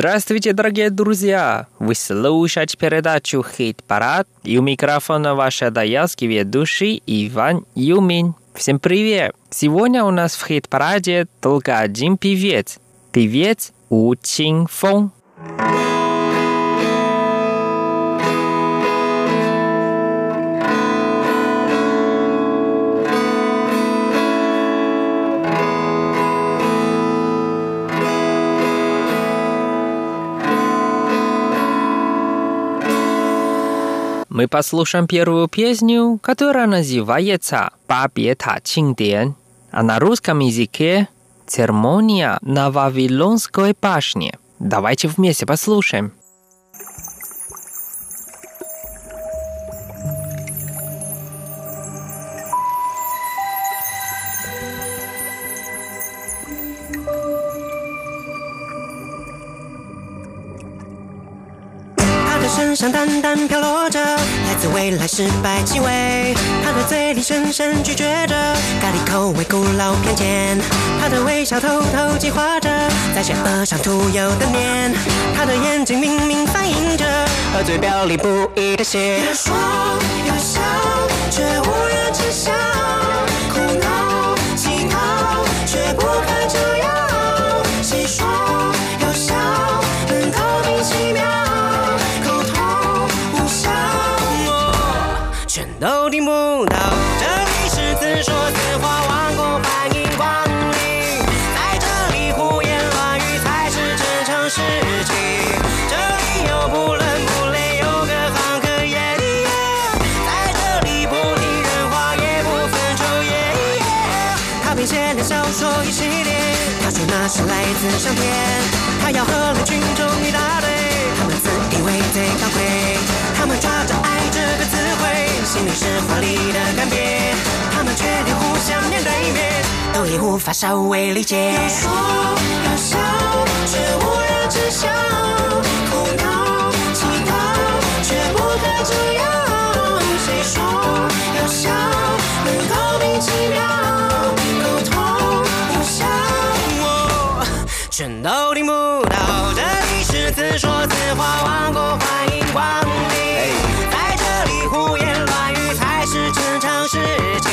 Здравствуйте, дорогие друзья! Вы слушаете передачу «Хит-парад» и у микрофона ваш адаялский ведущий Иван Юмин. Всем привет! Сегодня у нас в «Хит-параде» только один певец. Певец У Чин Фон. Мы послушаем первую песню, которая называется «Победа Чинден», а на русском языке «Церемония на Вавилонской башне». Давайте вместе послушаем. 身上淡淡飘落着来自未来失败气味，他的嘴里深深咀嚼着咖喱口味古老偏见，他的微笑偷偷计划着在邪恶上涂有的面，他的眼睛明明反映着和嘴表里不一的血。有说有来自上天。他要和了群众一大堆，他们自以为最高贵，他们抓着爱这个词汇。心里是华丽的干瘪，他们决定互相面对面，都已无法稍微理解。有说有笑，却无人知晓，全都听不到。这里是自说自话王国，欢迎光临。在这里胡言乱语才。是正常事情。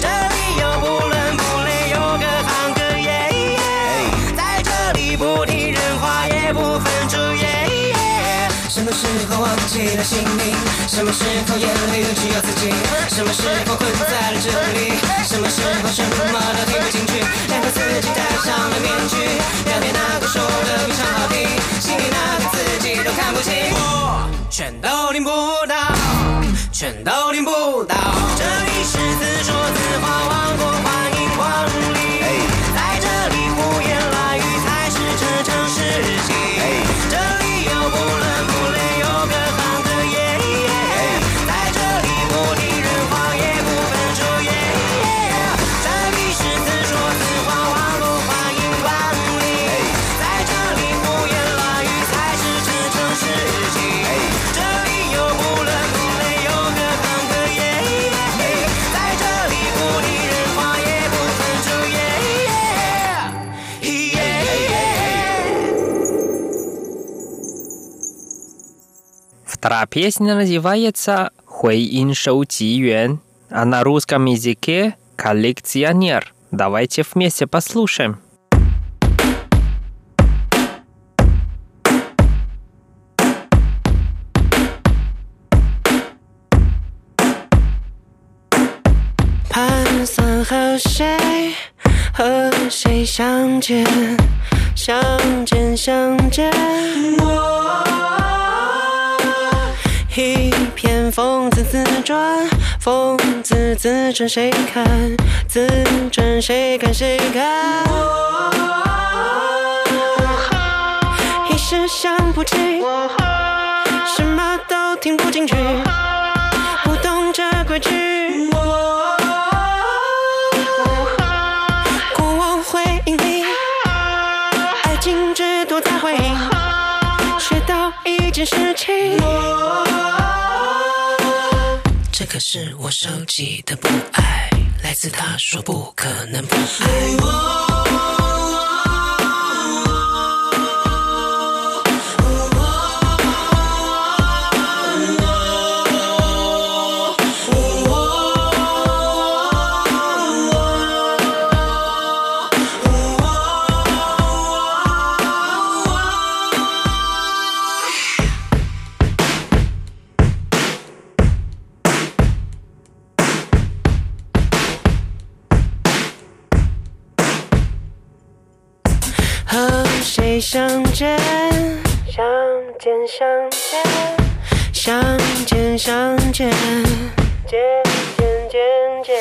这里有不伦不类，有各行各业。在这里不听人话，也不分昼夜。什么时候忘记了姓名？什么时候眼里只有自己？什么时候困在了这里？什么时候什么都听不进全都听不到。全都听不 Вторая песня называется «Хуэйин Шоу Цзиюэн», а на русском языке «Коллекционер». Давайте вместе послушаем. 盘算和谁和谁相见，相见相见。一 篇讽刺自传，讽刺自转谁看？自转谁看谁看？一时想不起，什么都听不进去，不懂这规矩。过往回忆里，爱情只躲在回忆，学到一件事情。可是我收集的不爱，来自他说不可能不爱我。和谁相见，相见相见，相见相见，见见。见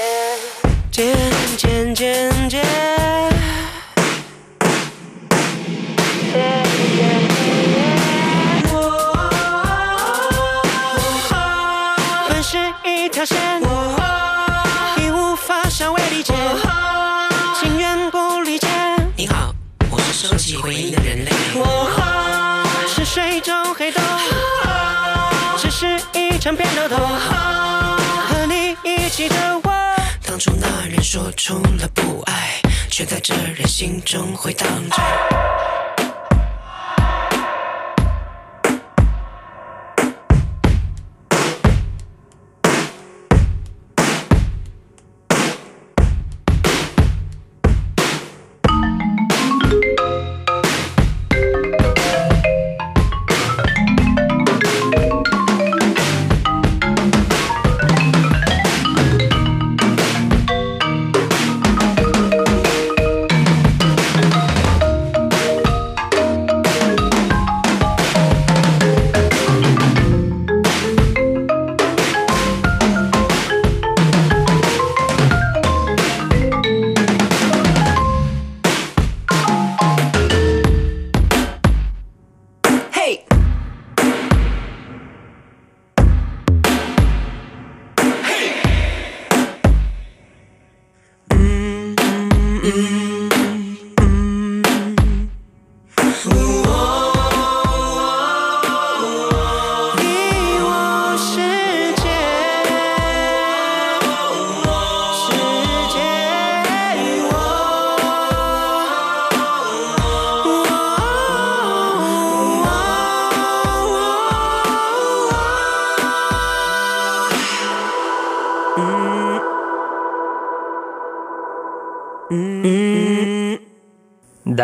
见，见见。见见。是一场变豆豆，和你一起的我。当初那人说出了不爱，却在这人心中回荡着。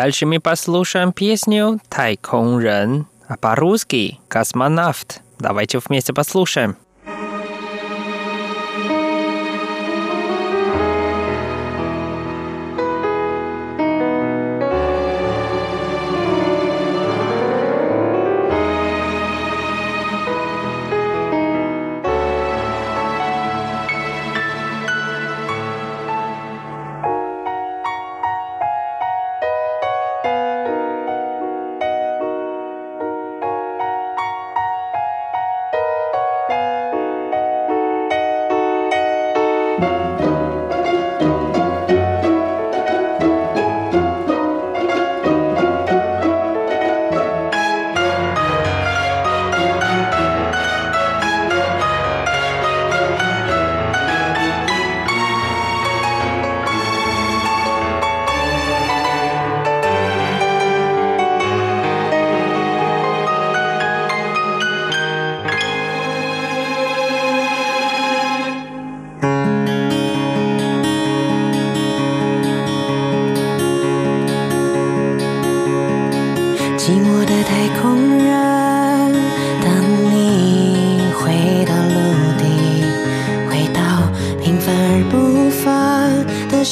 Дальше мы послушаем песню «Тайкон-рен», а по-русски «Космонавт». Давайте вместе послушаем.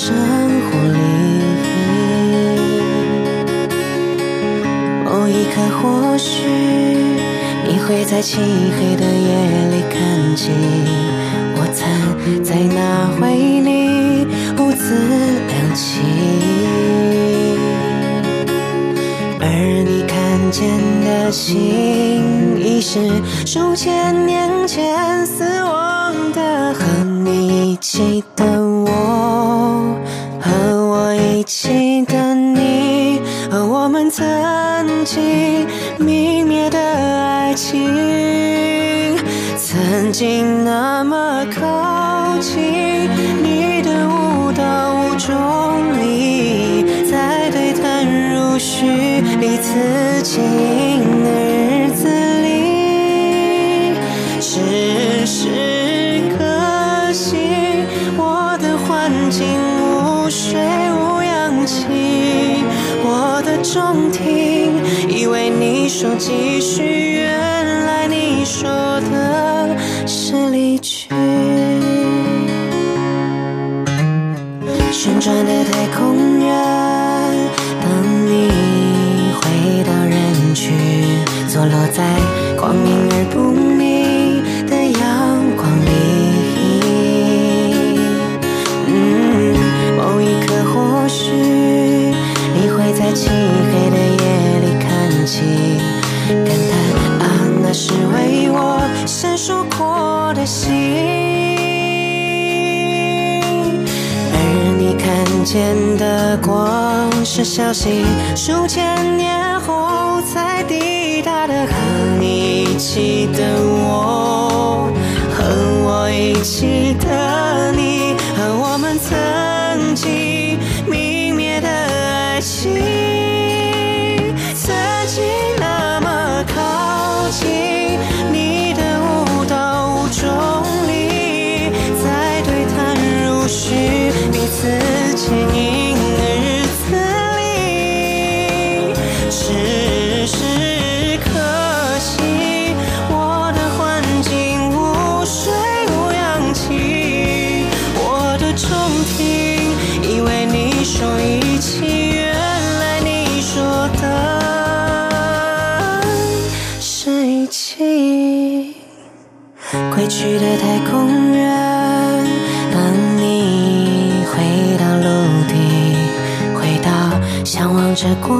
生活里，某一刻或许你会在漆黑的夜里看见我曾在那回忆里兀自亮起。而你看见的星，已是数千年前死亡的。和你一起曾经泯灭的爱情，曾经那么靠近。你的舞蹈无重力，在对谈如许彼此经的日子里，只是可惜我的环境无水无氧气，我的中为你收集许愿来你说的是离去。旋转的太空人等你回到人群坐落在前的光是消息，数千年后才抵达的和你一起等起，原来你说的是一起。归去的太空人，当你回到陆地，回到向往着过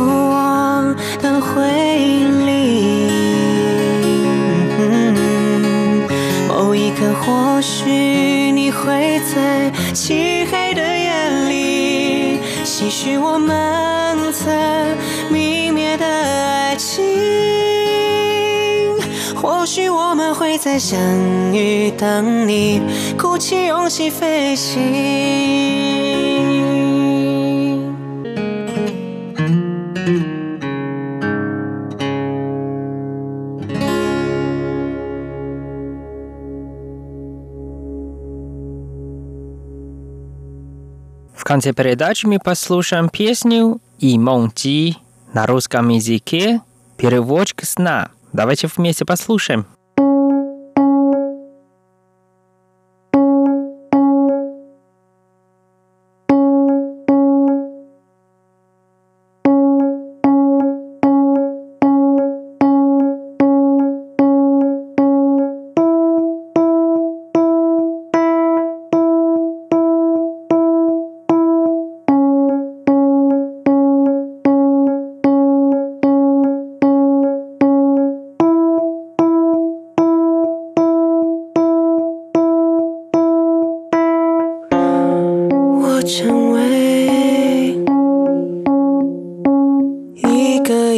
或许我们会再相遇，当你鼓起勇气飞行。 В конце передачи мы послушаем песню «И Монти» на русском языке «Переводчик сна». Давайте вместе послушаем. 一个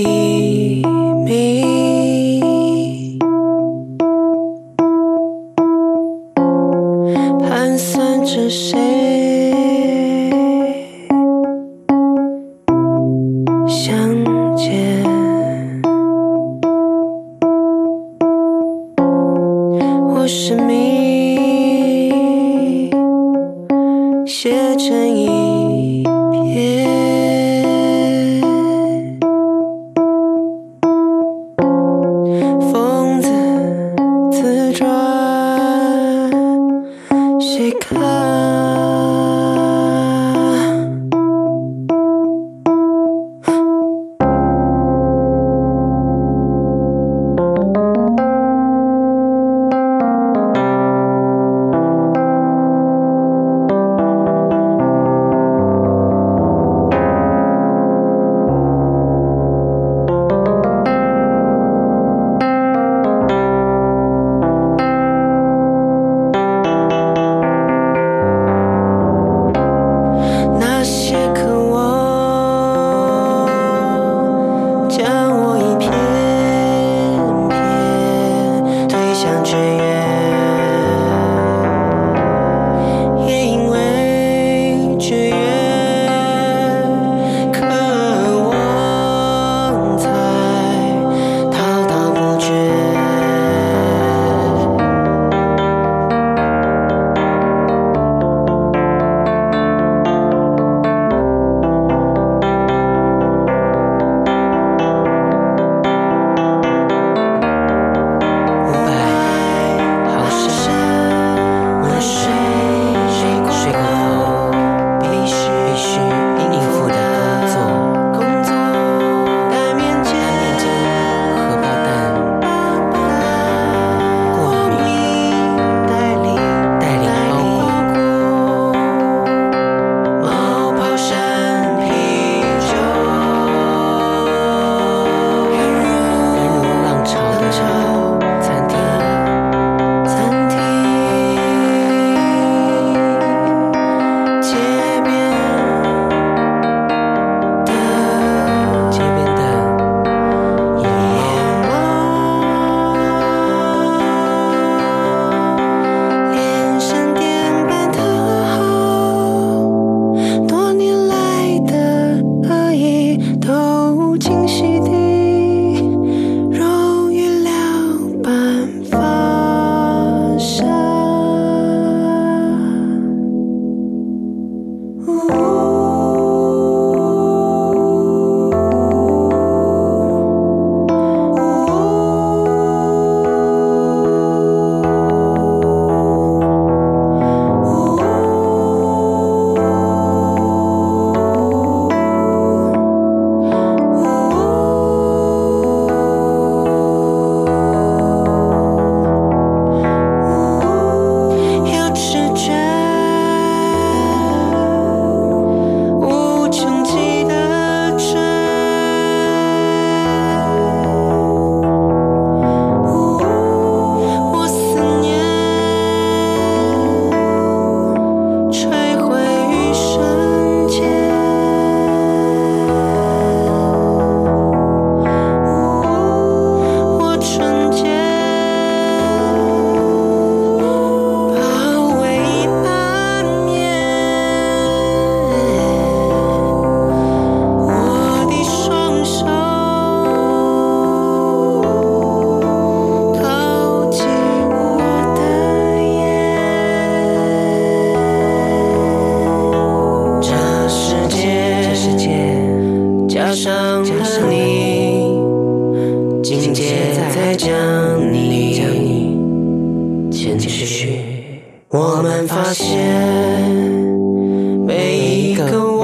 继续。我们发现每一个